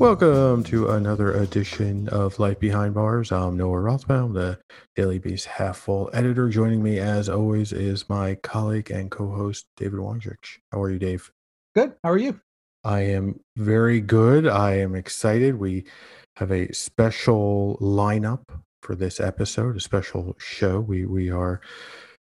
Welcome to another edition of Life Behind Bars. I'm Noah Rothbaum, the Daily Beast half full editor. Joining me, as always, is my colleague and co host, David Wondrich. How are you, Dave? Good. How are you? I am very good. I am excited. We have a special lineup for this episode, a special show. We we are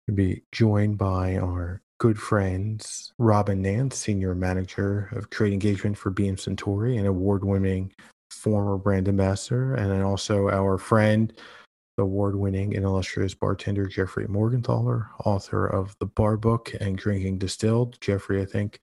going to be joined by our good friends Robin Nance, Senior Manager of Trade Engagement for Beam Suntory, and award winning former brand ambassador, and then also our friend, the award winning and illustrious bartender Jeffrey Morgenthaler, author of The Bar Book and Drinking Distilled. Jeffrey, I think,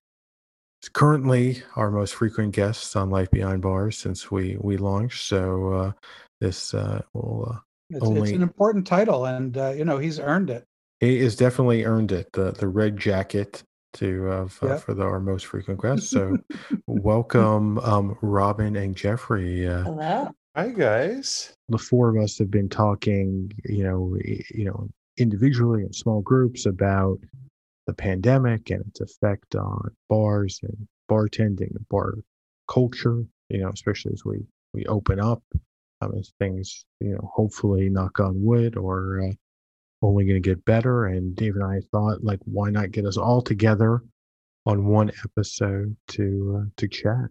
is currently our most frequent guest on Life Behind Bars since we, we launched. So uh, this uh, will. Uh, it's, only... it's an important title, and uh, you know he's earned it. He has definitely earned it. The the red jacket to uh, for, for the, our most frequent guests. So welcome, um, Robin and Jeffrey. Uh, Hello. Hi guys. The four of us have been talking, you know, you know, individually in small groups about the pandemic and its effect on bars and bartending and bar culture. You know, especially as we we open up, um, as things, you know, hopefully knock on wood or uh, only going to get better. And Dave and I thought, like, why not get us all together on one episode to uh, to chat?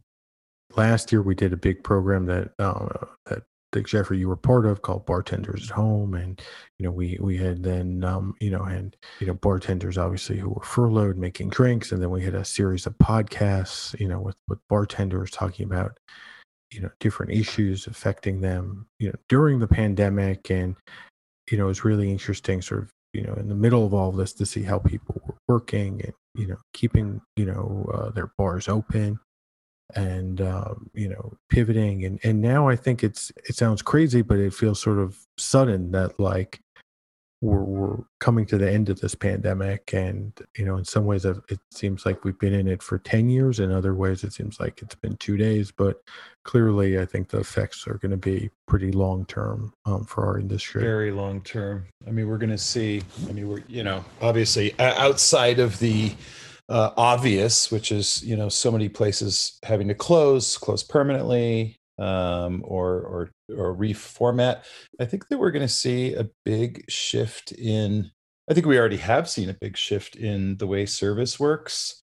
Last year we did a big program that uh, that Dick Jeffrey you were part of called Bartenders at Home, and you know we we had then um, you know and you know bartenders obviously who were furloughed making drinks, and then we had a series of podcasts you know with with bartenders talking about you know different issues affecting them you know during the pandemic and you know, it's really interesting, sort of, you know, in the middle of all of this to see how people were working and, you know, keeping, you know, uh, their bars open and, um, you know, pivoting. And, and now I think it's, it sounds crazy, but it feels sort of sudden that like, we're, we're coming to the end of this pandemic and you know in some ways it seems like we've been in it for 10 years in other ways it seems like it's been two days but clearly i think the effects are going to be pretty long term um, for our industry. Very long term i mean we're going to see i mean we're you know obviously outside of the uh, obvious which is you know so many places having to close close permanently um, or or or reformat. I think that we're going to see a big shift in. I think we already have seen a big shift in the way service works,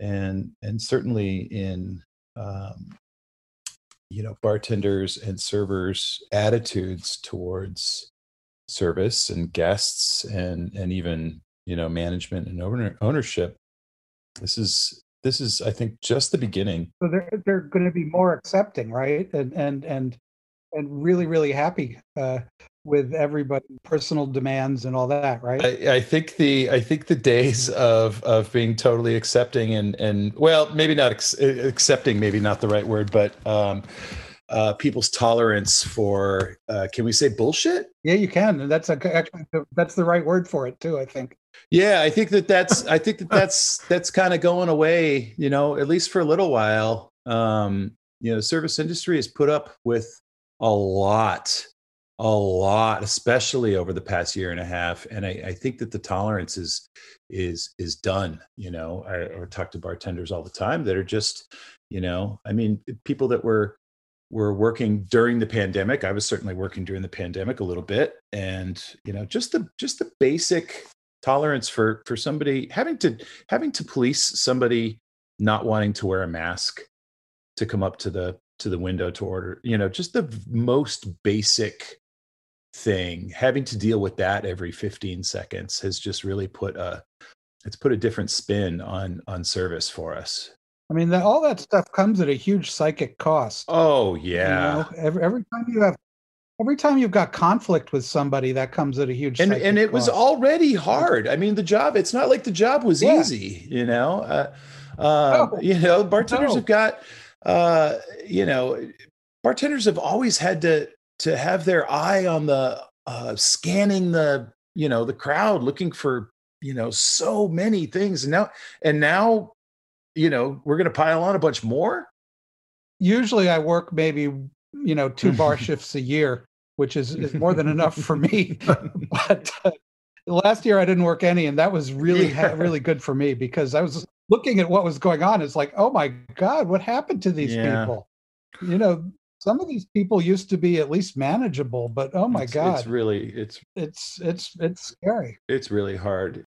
and and certainly in um, you know bartenders and servers' attitudes towards service and guests and and even you know management and owner, ownership. This is this is i think just the beginning so they're they're going to be more accepting right and and and and really really happy uh, with everybody personal demands and all that right I, I, think the i think the days of of being totally accepting and and well maybe not ex- accepting maybe not the right word but um uh, people's tolerance for uh, can we say bullshit? Yeah, you can. That's a, actually that's the right word for it too. I think. Yeah, I think that that's I think that that's that's kind of going away. You know, at least for a little while. Um, you know, service industry has put up with a lot, a lot, especially over the past year and a half. And I, I think that the tolerance is is is done. You know, I, I talk to bartenders all the time that are just, you know, I mean, people that were were working during the pandemic i was certainly working during the pandemic a little bit and you know just the just the basic tolerance for for somebody having to having to police somebody not wanting to wear a mask to come up to the to the window to order you know just the most basic thing having to deal with that every 15 seconds has just really put a it's put a different spin on on service for us I mean, that, all that stuff comes at a huge psychic cost. Oh you yeah. know? every every time you have, every time you've got conflict with somebody, that comes at a huge. and and it was already hard. I mean, the job. It's not like the job was Yeah. easy. You know, uh, uh, No. you know, bartenders No. have got, uh, you know, bartenders have always had to to have their eye on the uh, scanning the you know the crowd, looking for you know so many things. And now and now, you know, we're going to pile on a bunch more. usually I work maybe you know two bar shifts a year, which is, is more than enough for me. but uh, last year I didn't work any, and that was really Yeah. really good for me because I was looking at what was going on. It's like, oh my god, what happened to these Yeah. people? You know, some of these people used to be at least manageable, but oh my It's- god, it's really it's it's it's it's scary. it's really hard.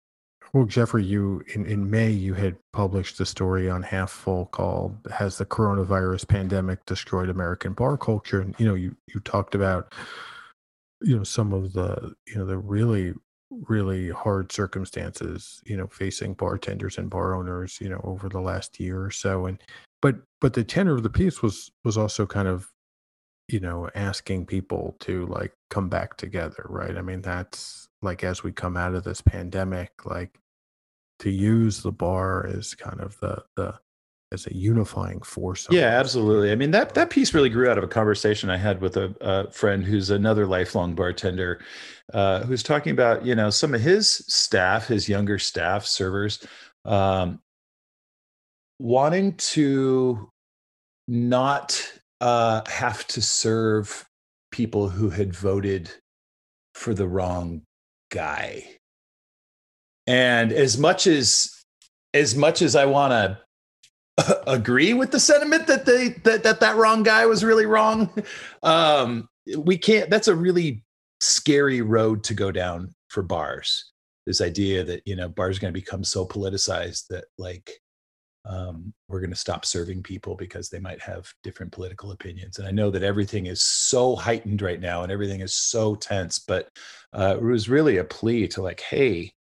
Well, Jeffrey, you in, in May you had published a story on Half Full called "Has the Coronavirus Pandemic Destroyed American Bar Culture?" And you know, you you talked about you know some of the you know the really really hard circumstances you know facing bartenders and bar owners you know over the last year or so and but but the tenor of the piece was was also kind of you know asking people to like come back together right i mean that's like as we come out of this pandemic like to use the bar as kind of the the as a unifying force Yeah, absolutely. I mean that that piece really grew out of a conversation I had with a, a friend who's another lifelong bartender, uh, who's talking about you know some of his staff, his younger staff, servers, um, wanting to not uh, have to serve people who had voted for the wrong guy. And as much as as much as I want to agree with the sentiment that they that that that wrong guy was really wrong um we can't that's a really scary road to go down for bars. This idea that you know bars are going to become so politicized that like um we're going to stop serving people because they might have different political opinions. And i know that everything is so heightened right now and everything is so tense but uh, it was really a plea to like hey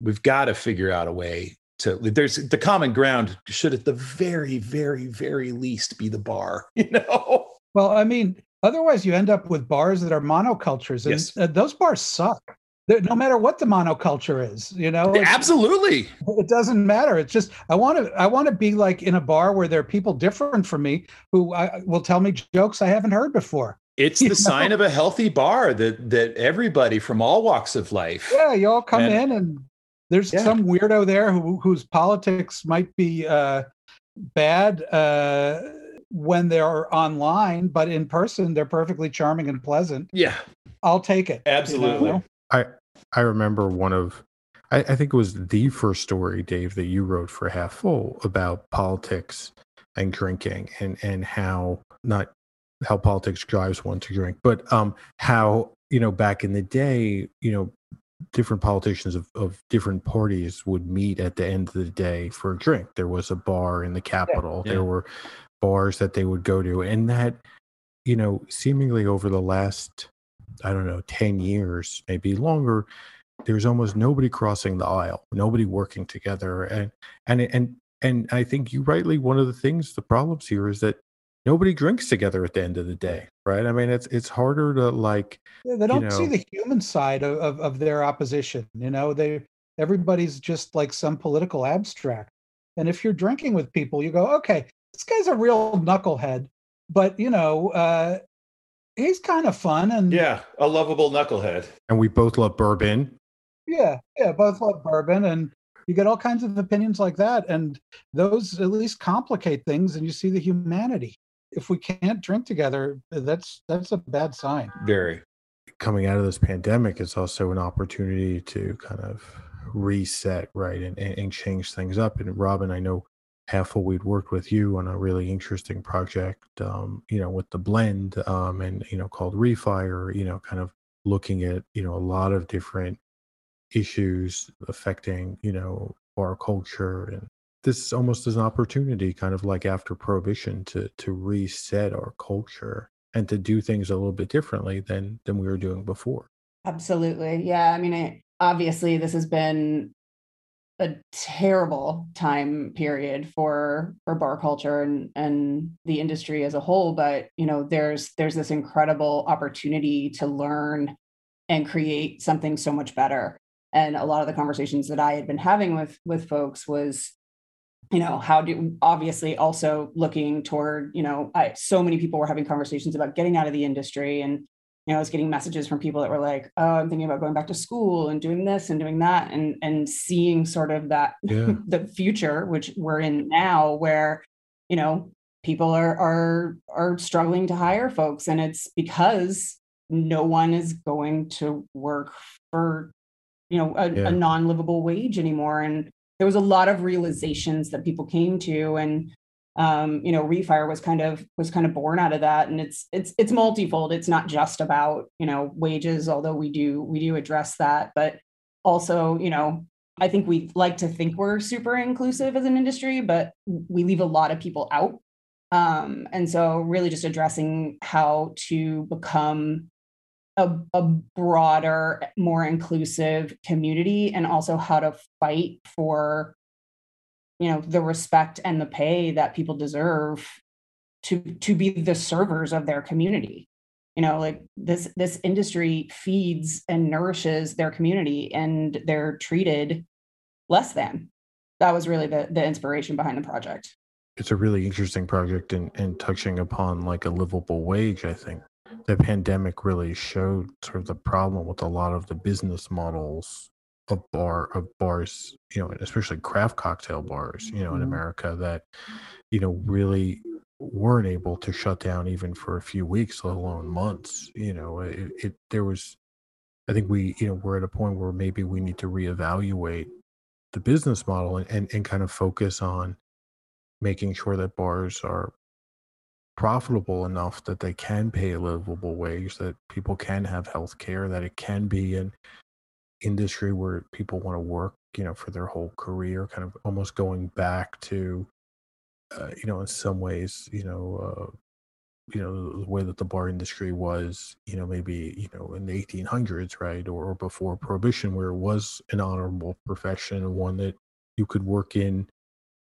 we've got to figure out a way to there's the common ground should at the very very very least be the bar you know Well, I mean, otherwise you end up with bars that are monocultures, and Yes. uh, those bars suck. They're- no matter what the monoculture is, you know, absolutely it doesn't matter. It's just I want to I want to be like in a bar where there are people different from me who I, will tell me jokes I haven't heard before. it's the sign of a healthy bar that that everybody from all walks of life Yeah, you all come And- in and there's Yeah. some weirdo there who whose politics might be uh, bad uh, when they're online, but in person they're perfectly charming and pleasant. yeah I'll take it. you Absolutely. know? I remember one of, I, I think it was the first story, Dave, that you wrote for Half Full about politics and drinking and and how not how politics drives one to drink, but um how you know back in the day, you know, different politicians of, of different parties would meet at the end of the day for a drink. There was a bar in the Capitol. Yeah. There were bars that they would go to, and that you know, seemingly over the last I don't know, 10 years, maybe longer, there's almost nobody crossing the aisle, nobody working together. And and and and I think you rightly one of the things, the problems here is that nobody drinks together at the end of the day. Right. I mean it's it's harder to like Yeah, they don't see know. the human side of, of, of their opposition. You know, they everybody's just like some political abstract. And if you're drinking with people, you go, okay, this guy's a real knucklehead, but you know, uh, he's kind of fun and yeah a lovable knucklehead and we both love bourbon. yeah, yeah, both love bourbon and you get all kinds of opinions like that. And those at least complicate things and you see the humanity. If we can't drink together, that's that's a bad sign. very Coming out of this pandemic is also an opportunity to kind of reset, right, and, and, change things up. And Robin, I know half full we'd worked with you on a really interesting project um, you know with the blend um, and you know called refire you know kind of looking at you know a lot of different issues affecting you know our culture and this almost is an opportunity kind of like after prohibition to to reset our culture and to do things a little bit differently than than we were doing before Absolutely. Yeah. I mean, it, obviously, this has been a terrible time period for for bar culture and and the industry as a whole but you know there's there's this incredible opportunity to learn and create something so much better and a lot of the conversations that i had been having with with folks was you know how do obviously also looking toward you know I, so many people were having conversations about getting out of the industry and you know, I was getting messages from people that were like, "Oh, I'm thinking about going back to school and doing this and doing that," and and seeing sort of that yeah. the future, which we're in now, where you know people are are are struggling to hire folks, and it's because no one is going to work for you know a, yeah. a non-livable wage anymore, and there was a lot of realizations that people came to, and um, you know, refire was kind of was kind of born out of that, and it's it's it's multifold. It's not just about you know wages, although we do we do address that, but also you know I think we like to think we're super inclusive as an industry, but we leave a lot of people out. Um, and so, really, just addressing how to become a, a, broader, more inclusive community, and also how to fight for you know the respect and the pay that people deserve to to be the servers of their community. You know like this this industry feeds and nourishes their community and they're treated less than. That was really the the inspiration behind the project. It's a really interesting project and and touching upon like a livable wage i think the pandemic really showed sort of the problem with a lot of the business models of bar of bars, you know, especially craft cocktail bars, you know, in mm-hmm. America that, you know, really weren't able to shut down even for a few weeks, let alone months. You know, it, it there was, I think we, you know, we're at a point where maybe we need to reevaluate the business model and, and, and kind of focus on making sure that bars are profitable enough that they can pay a livable wage, that people can have health care, that it can be an industry where people want to work, you know, for their whole career, kind of almost going back to, uh, you know, in some ways, you know, uh, you know, the way that the bar industry was, you know, maybe, you know, in the 1800s, right, or, or before prohibition, where it was an honorable profession one that you could work in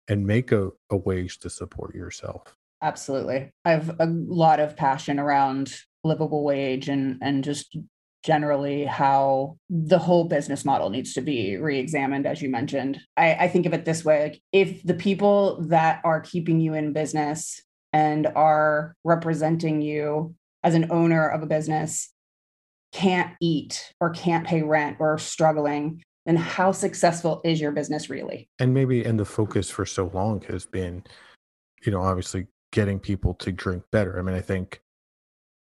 and make a, a wage to support yourself. Absolutely. I have a lot of passion around livable wage and and just generally how the whole business model needs to be re-examined as you mentioned I, I, think of it this way like if the people that are keeping you in business and are representing you as an owner of a business can't eat or can't pay rent or are struggling then how successful is your business really and maybe and the focus for so long has been you know obviously getting people to drink better. I mean i think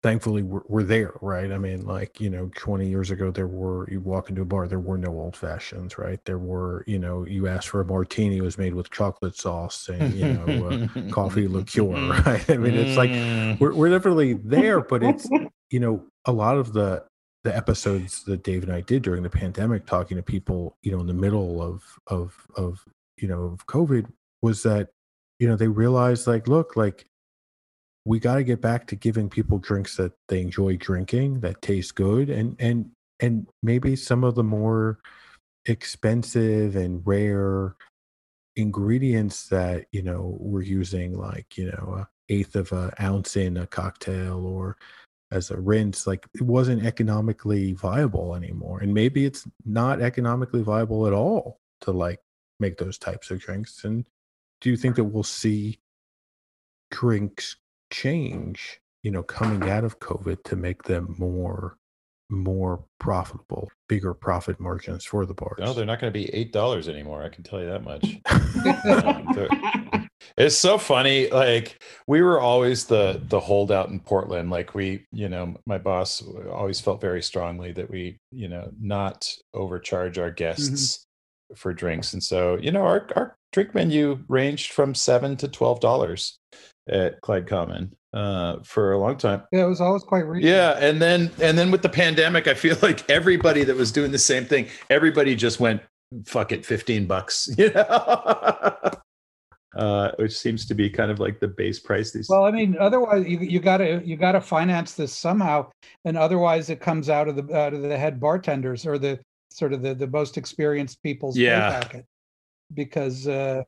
thankfully we're, we're there right? I mean like you know 20 years ago there were you walk into a bar there were no old fashions right? There were you know you asked for a martini it was made with chocolate sauce and you know uh, coffee liqueur right? I mean it's like mm. we're, we're definitely there but it's you know a lot of the the episodes that dave and i did during the pandemic talking to people you know in the middle of of of you know of covid was that you know they realized like look like we got to get back to giving people drinks that they enjoy drinking that taste good and and and maybe some of the more expensive and rare ingredients that you know we're using like you know a eighth of an ounce in a cocktail or as a rinse like it wasn't economically viable anymore and maybe it's not economically viable at all to like make those types of drinks and do you think that we'll see drinks change, you know, coming out of COVID to make them more more profitable, bigger profit margins for the bars. No, they're not going to be eight dollars anymore. I can tell you that much. um, it's so funny. Like we were always the the holdout in Portland. Like we, you know, my boss always felt very strongly that we, you know, not overcharge our mm-hmm. guests mm-hmm. for drinks. And so, you know, our our drink menu ranged from seven to twelve dollars at Clyde Common uh, for a long time. Yeah, it was always quite reasonable. Yeah, and then and then with the pandemic, I feel like everybody that was doing the same thing, everybody just went fuck it, fifteen bucks. You know. Uh, which seems to be kind of like the base price these well i mean otherwise you, you gotta you gotta finance this somehow and otherwise it comes out of the out of the head bartenders or the sort of the, the most experienced people's yeah because uh,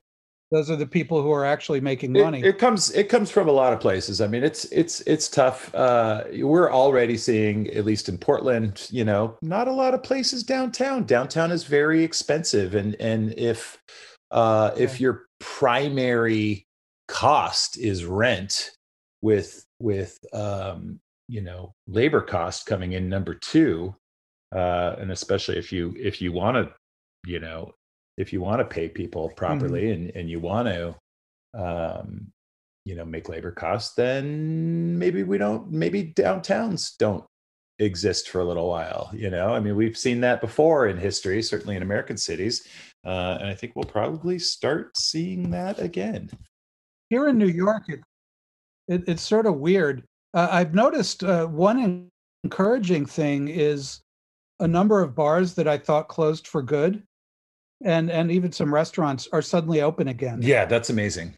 those are the people who are actually making money. It, comes it comes from a lot of places. I mean, it's it's it's tough. Uh, we're already seeing, at least in Portland, you know, not a lot of places downtown. Downtown is very expensive, and and if uh, if your primary cost is rent, with with um, you know labor cost coming in number two, uh, and especially if you if you want to, you know, if you want to pay people properly and and you want to um, you know make labor costs then maybe we don't maybe downtowns don't exist for a little while you know? I mean we've seen that before in history certainly in american cities uh, and i think we'll probably start seeing that again. Here in New York, it, it it's sort of weird. Uh, I've noticed uh, one encouraging thing is a number of bars that I thought closed for good, and and even some restaurants are suddenly open again. yeah that's amazing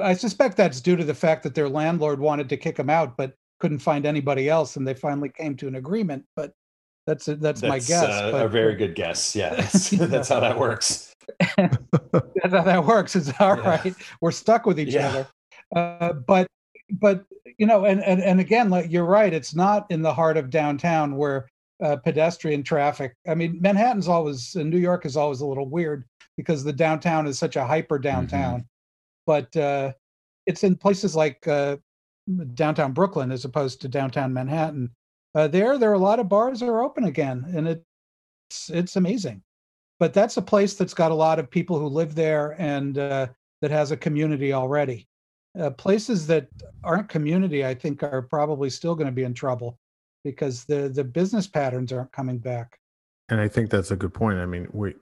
I suspect that's due to the fact that their landlord wanted to kick them out, but couldn't find anybody else, and they finally came to an agreement. But that's that's, my guess. uh, but, a very good guess yeah that's, that's how that works that's how that works. It's all Yeah. right. We're stuck with each Yeah. other. Uh, but but you know, and, and and again, like you're right. It's not in the heart of downtown where uh, pedestrian traffic. I mean, Manhattan's always, New York is always a little weird because the downtown is such a hyper downtown. But uh, it's in places like uh, downtown Brooklyn as opposed to downtown Manhattan. Uh, there, there are a lot of bars that are open again, and it's it's amazing. But that's a place that's got a lot of people who live there and uh, that has a community already. Uh, places that aren't community, I think, are probably still going to be in trouble because the the business patterns aren't coming back. And I think that's a good point. I mean, we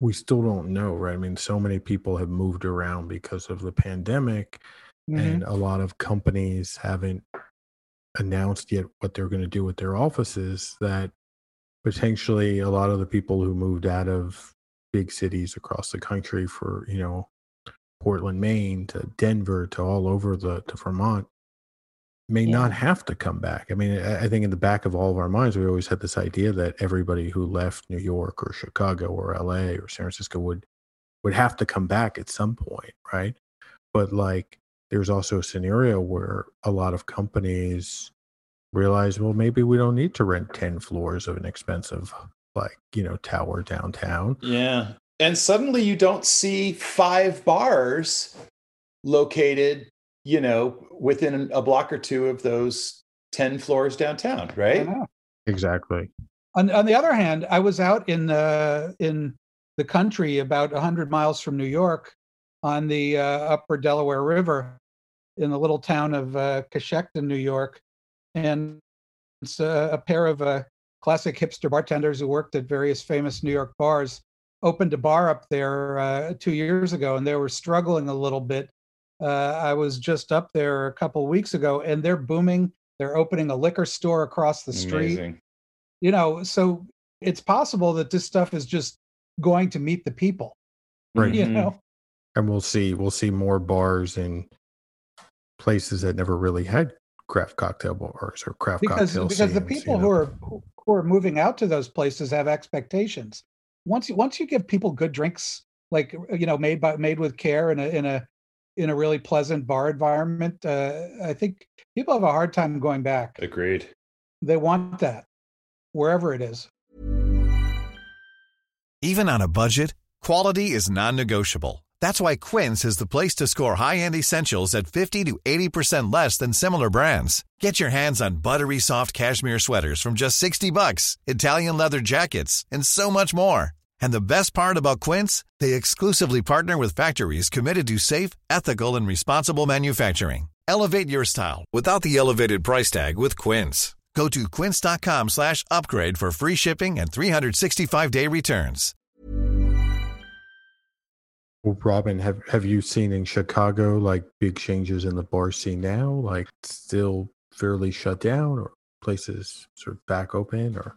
we still don't know, right? I mean, so many people have moved around because of the pandemic, Mhm. and a lot of companies haven't announced yet what they're going to do with their offices. That potentially a lot of the people who moved out of big cities across the country for you know Portland, Maine, to Denver, to all over the to Vermont, may not have to come back. I mean, I, I think in the back of all of our minds, we always had this idea that everybody who left New York or Chicago or LA or San Francisco would would have to come back at some point, right? But like, there's also a scenario where a lot of companies realize, well, maybe we don't need to rent ten floors of an expensive, like you know, tower downtown. Yeah. And suddenly you don't see five bars located, you know, within a block or two of those 10 floors downtown, right? Exactly. On, on the other hand, I was out in the in the country about hundred miles from New York, on the uh, Upper Delaware River, in the little town of uh, Cochecton, New York, and it's a, a pair of uh, classic hipster bartenders who worked at various famous New York bars opened a bar up there uh, two years ago, and they were struggling a little bit. Uh, I was just up there a couple weeks ago, and they're booming. They're opening a liquor store across the street Amazing. you know so it's possible that this stuff is just going to meet the people Right. you Mhm. know and we'll see we'll see more bars and places that never really had craft cocktail bars or craft because cocktail because the scenes, you people know. who are who are moving out to those places have expectations once you once you give people good drinks like you know made by made with care in a in a in a really pleasant bar environment uh, i think people have a hard time going back Agreed. they want that wherever it is Even on a budget, quality is non-negotiable. That's why Quince is the place to score high-end essentials at 50 to 80% less than similar brands. Get your hands on buttery soft cashmere sweaters from just 60 bucks, Italian leather jackets, and so much more. And the best part about Quince, they exclusively partner with factories committed to safe, ethical, and responsible manufacturing. Elevate your style without the elevated price tag with Quince. Go to quince.com slash upgrade for free shipping and 365-day returns. Well, Robin, have have you seen in Chicago like big changes in the bar scene now? Like still fairly shut down, or places sort of back open, or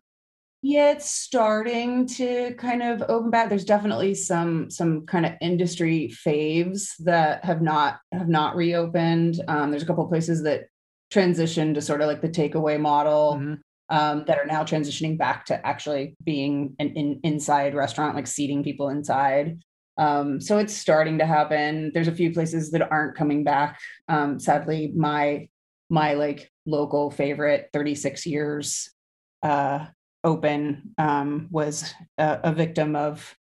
Yeah, it's starting to kind of open back. There's definitely some some kind of industry faves that have not have not reopened. Um, there's a couple of places that transitioned to sort of like the takeaway model Mhm. um, that are now transitioning back to actually being an in, inside restaurant, like seating people inside. Um, so it's starting to happen. There's a few places that aren't coming back. Um, sadly, my my like local favorite 36 years uh, open um, was a, a, victim of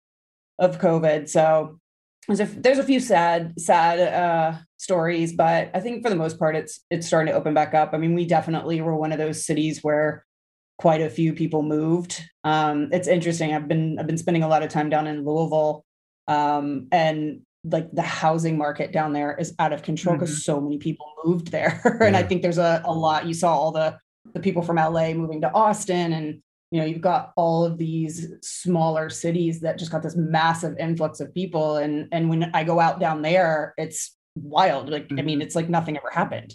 of COVID. So there's a, there's a few sad sad uh, stories, but I think for the most part, it's it's starting to open back up. I mean, we definitely were one of those cities where quite a few people moved. Um, it's interesting. I've been I've been spending a lot of time down in Louisville, um, and like the housing market down there is out of control because mm-hmm. so many people moved there. and yeah. I think there's a, a lot. You saw all the the people from LA moving to Austin, and you know you've got all of these smaller cities that just got this massive influx of people. And and when I go out down there, it's wild. Like. I mean, mm-hmm. it's like nothing ever happened.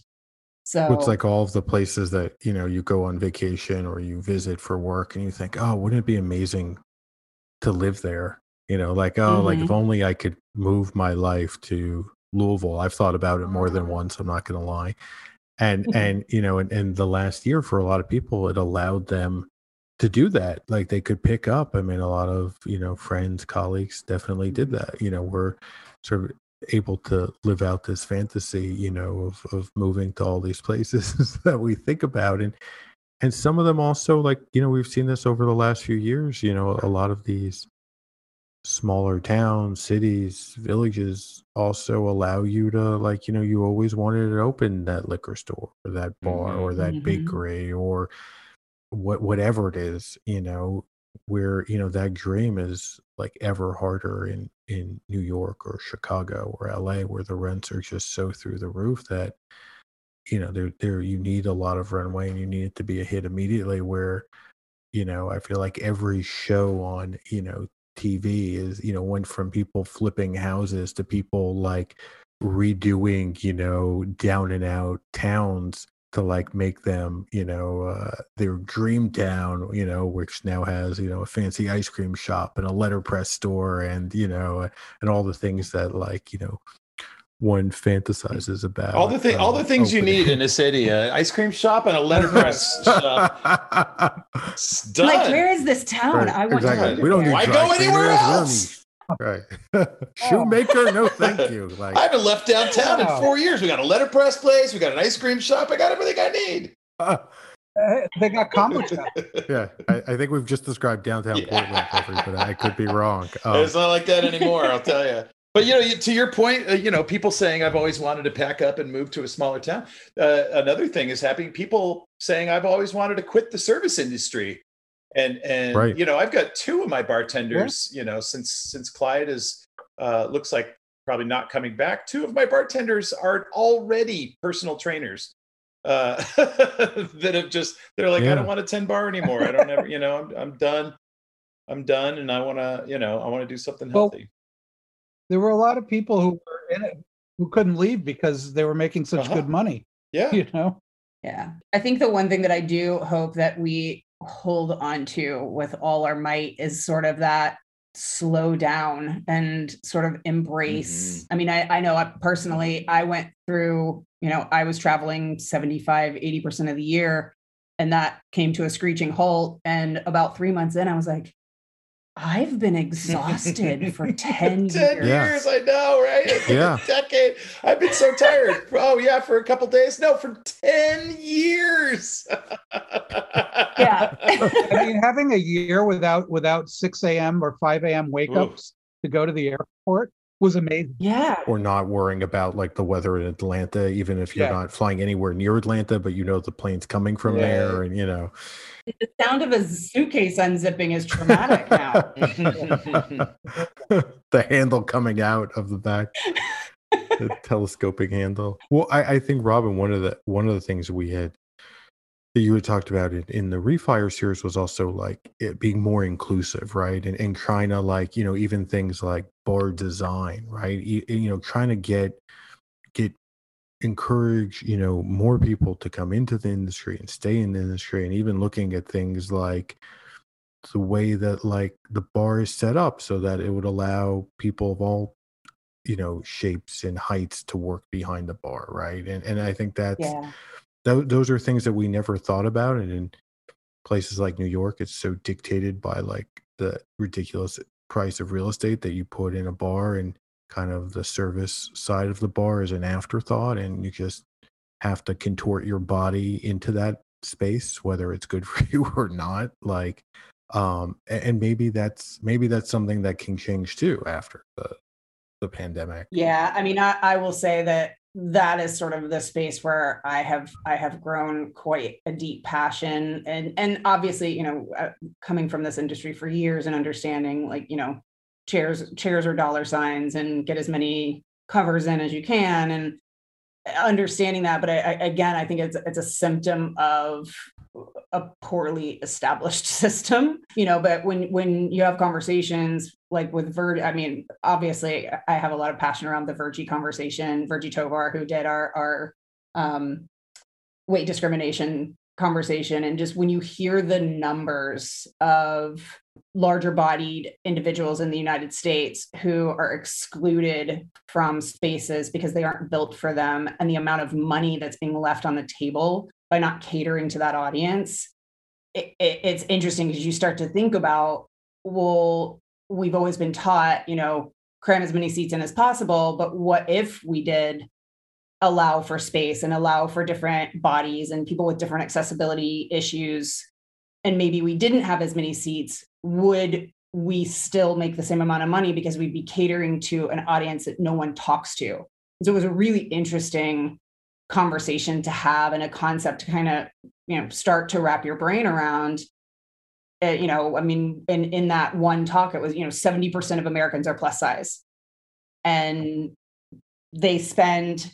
So it's like all of the places that you know you go on vacation or you visit for work, and you think, oh, wouldn't it be amazing to live there? You know, like oh, mm-hmm. like if mm-hmm. only I could move my life to Louisville. I've thought about it more than once. I'm not going to lie, and mm-hmm. and you know, in, in the last year for a lot of people, it allowed them to do that. Like they could pick up. I mean, a lot of you know friends, colleagues definitely did mm-hmm. that. You know, we're sort of able to live out this fantasy, you know, of of moving to all these places that we think about and and some of them also like, you know, we've seen this over the last few years, you know, a lot of these smaller towns, cities, villages also allow you to like, you know, you always wanted to open that liquor store or that bar mm-hmm. or that mm-hmm. bakery or what whatever it is, you know, where you know that dream is like ever harder in in New York or Chicago or LA where the rents are just so through the roof that you know there there you need a lot of runway and you need it to be a hit immediately where you know I feel like every show on you know TV is you know went from people flipping houses to people like redoing you know down and out towns to like make them, you know, uh, their dream town, you know, which now has, you know, a fancy ice cream shop and a letterpress store and, you know, and all the things that like, you know, one fantasizes about. All the thing, uh, all the things opening. you need in a city: an ice cream shop and a letterpress shop. Like, where is this town? Right, I want exactly. to. We don't need. Why go anywhere else? Right. Shoemaker, no thank you. Like I haven't left downtown in four years. We got a letterpress place, we got an ice cream shop, I got everything I need. Uh, they got kombucha. yeah, I, I, think we've just described downtown yeah. Portland, but I could be wrong. Um, it's not like that anymore, I'll tell you. But you know, to your point, uh, you know, people saying I've always wanted to pack up and move to a smaller town. Uh, another thing is happening. People saying I've always wanted to quit the service industry and and right. you know i've got two of my bartenders yeah. you know since since clyde is uh looks like probably not coming back two of my bartenders are already personal trainers uh that have just they're like yeah. i don't want to tend bar anymore i don't ever you know i'm, I'm done i'm done and i want to you know i want to do something healthy well, there were a lot of people who were in it who couldn't leave because they were making such uh-huh. good money yeah you know yeah i think the one thing that i do hope that we hold on to with all our might is sort of that slow down and sort of embrace mm-hmm. i mean I, I know I, personally i went through you know i was traveling 75 80% of the year and that came to a screeching halt and about three months in i was like I've been exhausted for 10, 10 years. years. I know, right? yeah. A decade. I've been so tired. oh, yeah, for a couple days. No, for 10 years. yeah. I mean, having a year without without 6 a.m. or 5 a.m. wake ups to go to the airport was amazing. Yeah. Or not worrying about like the weather in Atlanta, even if you're yeah. not flying anywhere near Atlanta, but you know the plane's coming from yeah. there and you know the sound of a suitcase unzipping is traumatic now. the handle coming out of the back, the telescoping handle. Well, I, I, think Robin, one of the one of the things we had that you had talked about it in the refire series was also like it being more inclusive, right? And and trying to like you know even things like bar design, right? You, you know, trying to get get encourage you know more people to come into the industry and stay in the industry and even looking at things like the way that like the bar is set up so that it would allow people of all you know shapes and heights to work behind the bar right and and i think that's yeah. th- those are things that we never thought about and in places like new york it's so dictated by like the ridiculous price of real estate that you put in a bar and kind of the service side of the bar is an afterthought and you just have to contort your body into that space whether it's good for you or not like um and maybe that's maybe that's something that can change too after the the pandemic. Yeah i mean i, I will say that that is sort of the space where i have i have grown quite a deep passion and and obviously you know uh, coming from this industry for years and understanding like you know chairs chairs or dollar signs and get as many covers in as you can and understanding that but I, I, again i think it's it's a symptom of a poorly established system you know but when when you have conversations like with Verd, I mean, obviously I have a lot of passion around the Virgie conversation, Virgie Tovar, who did our our um, weight discrimination conversation. And just when you hear the numbers of larger bodied individuals in the United States who are excluded from spaces because they aren't built for them, and the amount of money that's being left on the table by not catering to that audience, it, it, it's interesting because you start to think about, well, we've always been taught, you know, cram as many seats in as possible. But what if we did allow for space and allow for different bodies and people with different accessibility issues? And maybe we didn't have as many seats. Would we still make the same amount of money because we'd be catering to an audience that no one talks to? So it was a really interesting conversation to have and a concept to kind of you know start to wrap your brain around uh, you know, I mean, in in that one talk, it was you know seventy percent of Americans are plus size, and they spend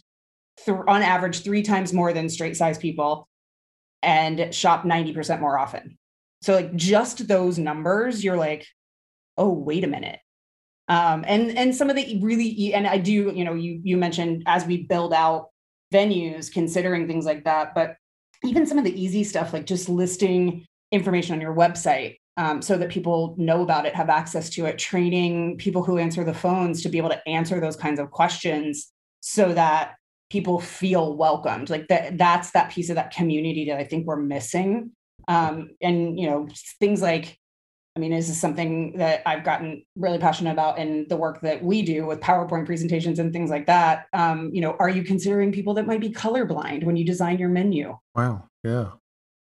th- on average three times more than straight size people, and shop ninety percent more often. So like just those numbers, you're like, oh wait a minute. Um, and and some of the really and I do you know you you mentioned as we build out venues considering things like that, but even some of the easy stuff like just listing information on your website um, so that people know about it, have access to it, training people who answer the phones to be able to answer those kinds of questions so that people feel welcomed. Like that, that's that piece of that community that I think we're missing. Um, and, you know, things like, I mean, this is something that I've gotten really passionate about in the work that we do with PowerPoint presentations and things like that. Um, you know, are you considering people that might be colorblind when you design your menu? Wow. Yeah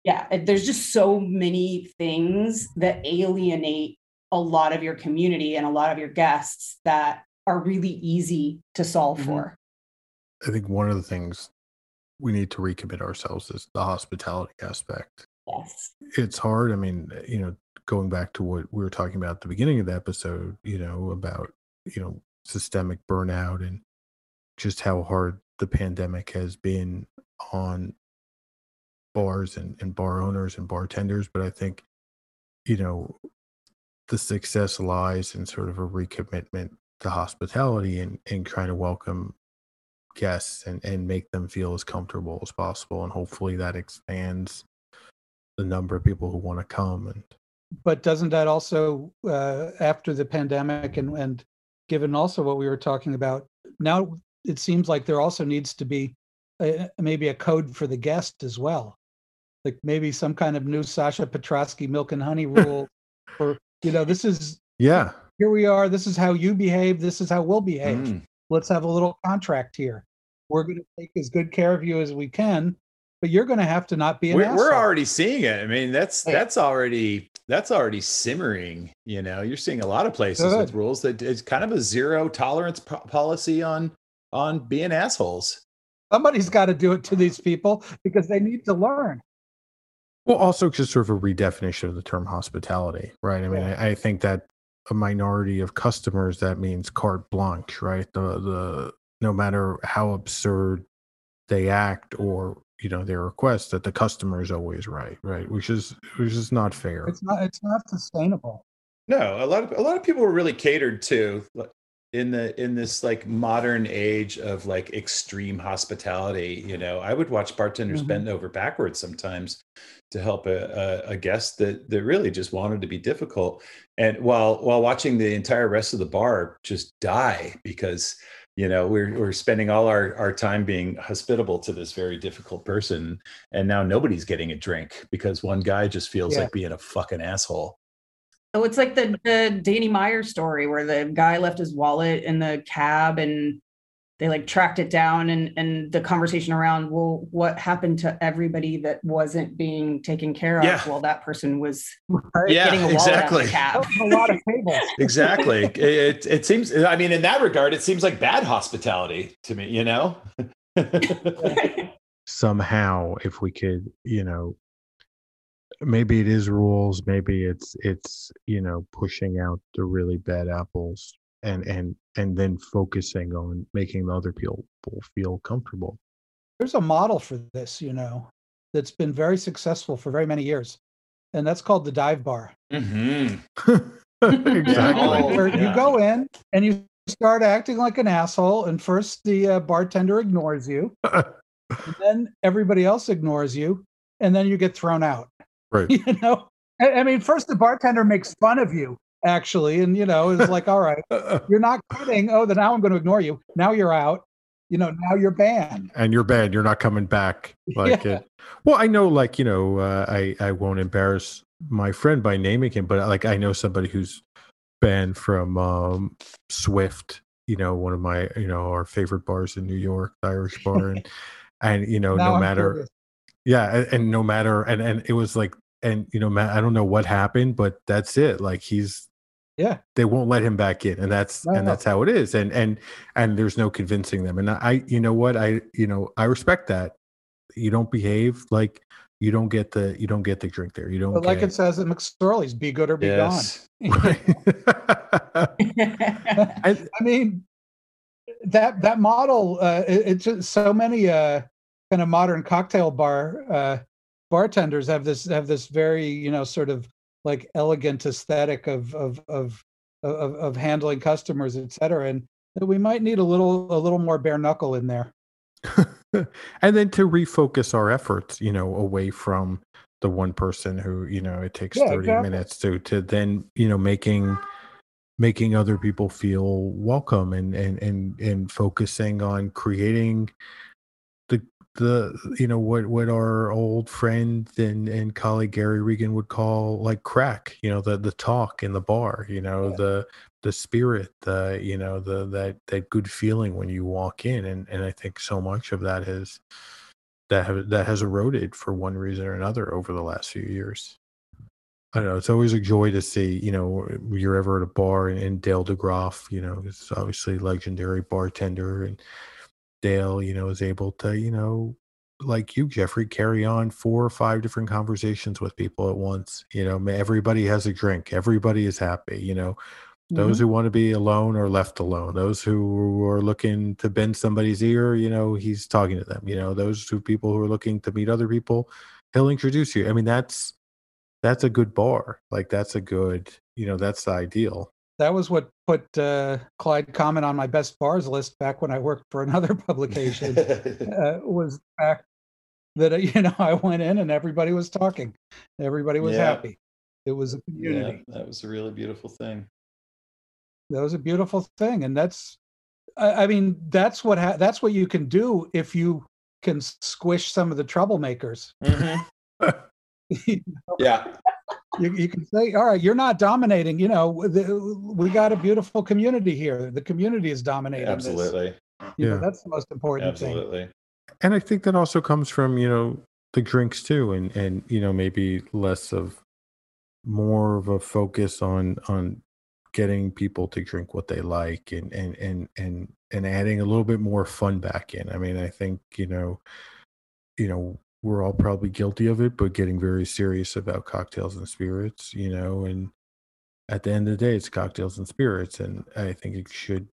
yeah there's just so many things that alienate a lot of your community and a lot of your guests that are really easy to solve mm-hmm. for i think one of the things we need to recommit ourselves is the hospitality aspect yes it's hard i mean you know going back to what we were talking about at the beginning of the episode you know about you know systemic burnout and just how hard the pandemic has been on bars and, and bar owners and bartenders, but I think, you know, the success lies in sort of a recommitment to hospitality and, and trying to welcome guests and, and make them feel as comfortable as possible. And hopefully that expands the number of people who want to come. And but doesn't that also uh, after the pandemic and and given also what we were talking about now it seems like there also needs to be a, maybe a code for the guest as well like maybe some kind of new Sasha Petraske milk and honey rule or you know this is yeah here we are this is how you behave this is how we'll behave mm. let's have a little contract here we're going to take as good care of you as we can but you're going to have to not be an we're, we're already seeing it. I mean that's oh, that's already that's already simmering you know? You're seeing a lot of places good. with rules that it's kind of a zero tolerance po- policy on on being assholes. Somebody's got to do it to these people because they need to learn. Well, also just sort of a redefinition of the term hospitality, right? I mean, I, I, think that a minority of customers that means carte blanche, right? The the no matter how absurd they act or you know their request, that the customer is always right, right? Which is which is not fair. It's not it's not sustainable. No, a lot of a lot of people were really catered to in the in this like modern age of like extreme hospitality you know i would watch bartenders mm-hmm. bend over backwards sometimes to help a, a, a, guest that that really just wanted to be difficult and while while watching the entire rest of the bar just die because you know we're we're spending all our our time being hospitable to this very difficult person and now nobody's getting a drink because one guy just feels yeah. like being a fucking asshole Oh, it's like the the Danny Meyer story where the guy left his wallet in the cab and they like tracked it down and and the conversation around well what happened to everybody that wasn't being taken care of Yeah. well that person was Yeah, getting a wallet out of exactly. the cab a lot of tables. exactly. it, it seems. I mean, in that regard, it seems like bad hospitality to me. You know. somehow if we could you know maybe it is rules maybe it's it's you know pushing out the really bad apples and and and then focusing on making the other people feel comfortable There's a model for this, you know, that's been very successful for very many years, and that's called the dive bar. hmm exactly Where Yeah. you go in and you start acting like an asshole, and first the uh, bartender ignores you, and then everybody else ignores you, and then you get thrown out. right You know, I, I mean, first the bartender makes fun of you actually, and you know, it's like, all right, you're not quitting. Oh, then now I'm going to ignore you. Now you're out. You know, now you're banned. and you're banned. you're not coming back like Yeah. it well i know like you know uh, i i won't embarrass my friend by naming him but like i know somebody who's banned from um swift you know one of my you know our favorite bars in new york the irish bar and and you know Now no I'm matter curious. yeah and, and no matter and and it was like and you know ma- i don't know what happened but that's it like he's Yeah. they won't let him back in and that's No, and no. that's how it is and and and there's no convincing them and i you know what i you know i respect that you don't behave like you don't get the you don't get the drink there you don't But like get, it says at McSorley's, be good or be Yes. Right. gone. I mean, that that model, uh, it, it's just so many uh, kind of modern cocktail bar uh, bartenders have this have this very you know sort of like elegant aesthetic of of of of, of handling customers, et cetera, and that we might need a little a little more bare knuckle in there. and then to refocus our efforts you know away from the one person who you know it takes Yeah, 30 exactly. minutes to to then you know making making other people feel welcome and and and and focusing on creating the you know what what our old friend and and colleague Gary Regan would call like craic you know the the talk in the bar you know Yeah. the the spirit the you know the that that good feeling when you walk in and and I think so much of that has that have, that has eroded for one reason or another over the last few years. I don't know. It's always a joy to see, you know, you're ever at a bar and, and Dale DeGroff, you know, is obviously legendary bartender and Dale, you know, is able to, you know, like you, Jeffrey, carry on four or five different conversations with people at once. You know, everybody has a drink. Everybody is happy. You know, those mm-hmm. who want to be alone are left alone. Those who are looking to bend somebody's ear, you know, he's talking to them. You know, those two people who are looking to meet other people, he'll introduce you. I mean, that's that's a good bar. Like that's a good, you know, that's the ideal. That was what put uh, Clyde Common on my best bars list back when I worked for another publication. uh, was the fact that uh, you know I went in and everybody was talking, everybody was Yeah. happy. It was a yeah, community. that was a really beautiful thing. That was a beautiful thing, and that's, I, I mean, that's what ha- that's what you can do if you can squish some of the troublemakers. you, Yeah, you can say, all right, you're not dominating. You know, the, we got a beautiful community here. The community is dominating. this. absolutely, You know, Yeah. that's the most important thing. absolutely. And I think that also comes from, you know, the drinks too and and you know, maybe less of more of a focus on on getting people to drink what they like and and and and and adding a little bit more fun back in. I mean, I think, you know, you know, we're all probably guilty of it, but getting very serious about cocktails and spirits, you know, and at the end of the day it's cocktails and spirits and I think it should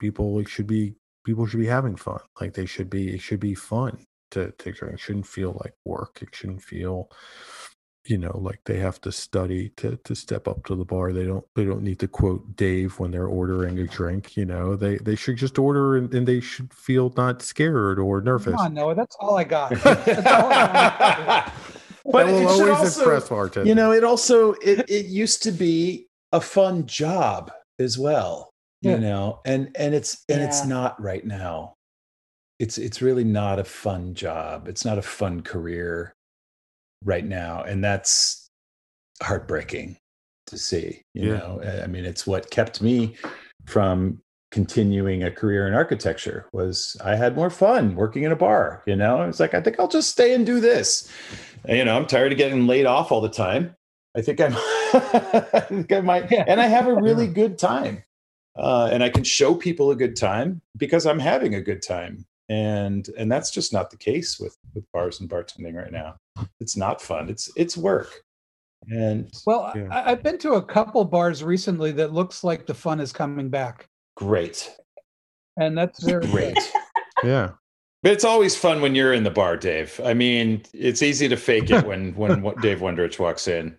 people it should be people should be having fun. Like they should be it should be fun to to drink. It shouldn't feel like work. It shouldn't feel you know like they have to study to to step up to the bar they don't they don't need to quote dave when they're ordering a drink you know they they should just order and, and they should feel not scared or nervous Come on, Noah. That's all I got. That's all I got. but That will it should always also, impress bartenders. you know, it also it it used to be a fun job as well. Yeah. You know, and and it's and it's not right now. It's it's really not a fun job. It's not a fun career right now, and that's heartbreaking to see. You Yeah. know, I mean, it's what kept me from continuing a career in architecture was I had more fun working in a bar. You know, it's like I think I'll just stay and do this. And, you know, I'm tired of getting laid off all the time. I think I'm. I think I might, and I have a really good time, uh, and I can show people a good time because I'm having a good time, and and that's just not the case with with bars and bartending right now. It's not fun. It's it's work, and Well, Yeah. I, I've been to a couple bars recently that looks like the fun is coming back, great, and that's very great. Yeah. But it's always fun when you're in the bar, Dave. I mean, it's easy to fake it when when Dave Wondrich walks in.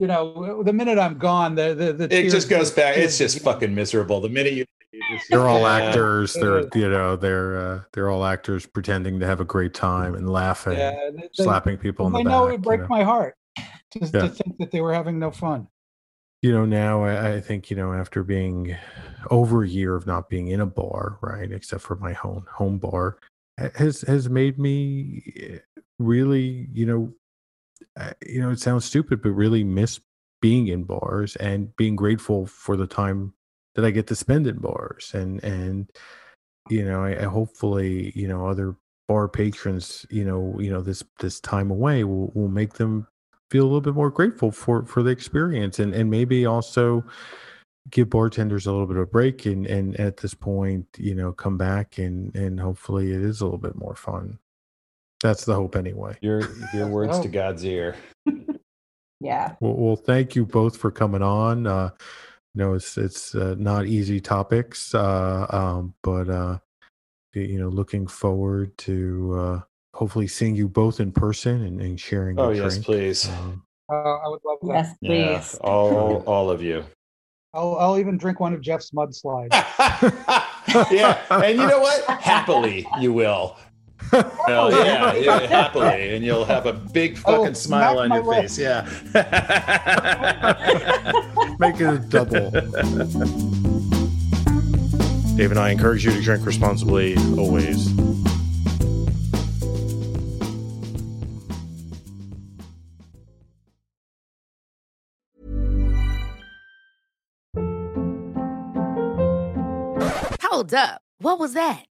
You know, the minute I'm gone, the the, the It just goes back. It's just fucking miserable. The minute you, it's- They're all Yeah. actors. They're you know they're uh, they're all actors pretending to have a great time and laughing, Yeah, they, slapping people in the I back. I know it you would break know. my heart just Yeah. to think that they were having no fun. you know now I, I think you know after being over a year of not being in a bar right except for my home home bar has has made me eh, really you know uh, you know it sounds stupid but really miss being in bars and being grateful for the time that i get to spend in bars and and you know i, I hopefully you know other bar patrons you know you know this this time away will will make them feel a little bit more grateful for for the experience and and maybe also give bartenders a little bit of a break and and at this point you know come back and and hopefully it is a little bit more fun that's the hope anyway your your words Oh. to God's ear. Yeah. well, well thank you both for coming on uh you know it's it's uh, not easy topics uh um but uh you know looking forward to uh hopefully seeing you both in person and, and sharing Oh yes, drink. please. Um, Uh, I would love that. Yes, Yeah, please. all all of you. I'll I'll even drink one of Jeff's mudslides. yeah, and you know what? Happily, you will. Well, oh, yeah, yeah, happily, and you'll have a big oh, fucking Oh, smile on your lips. face. Yeah. Make it a double. Dave and I encourage you to drink responsibly always. Hold up. What was that?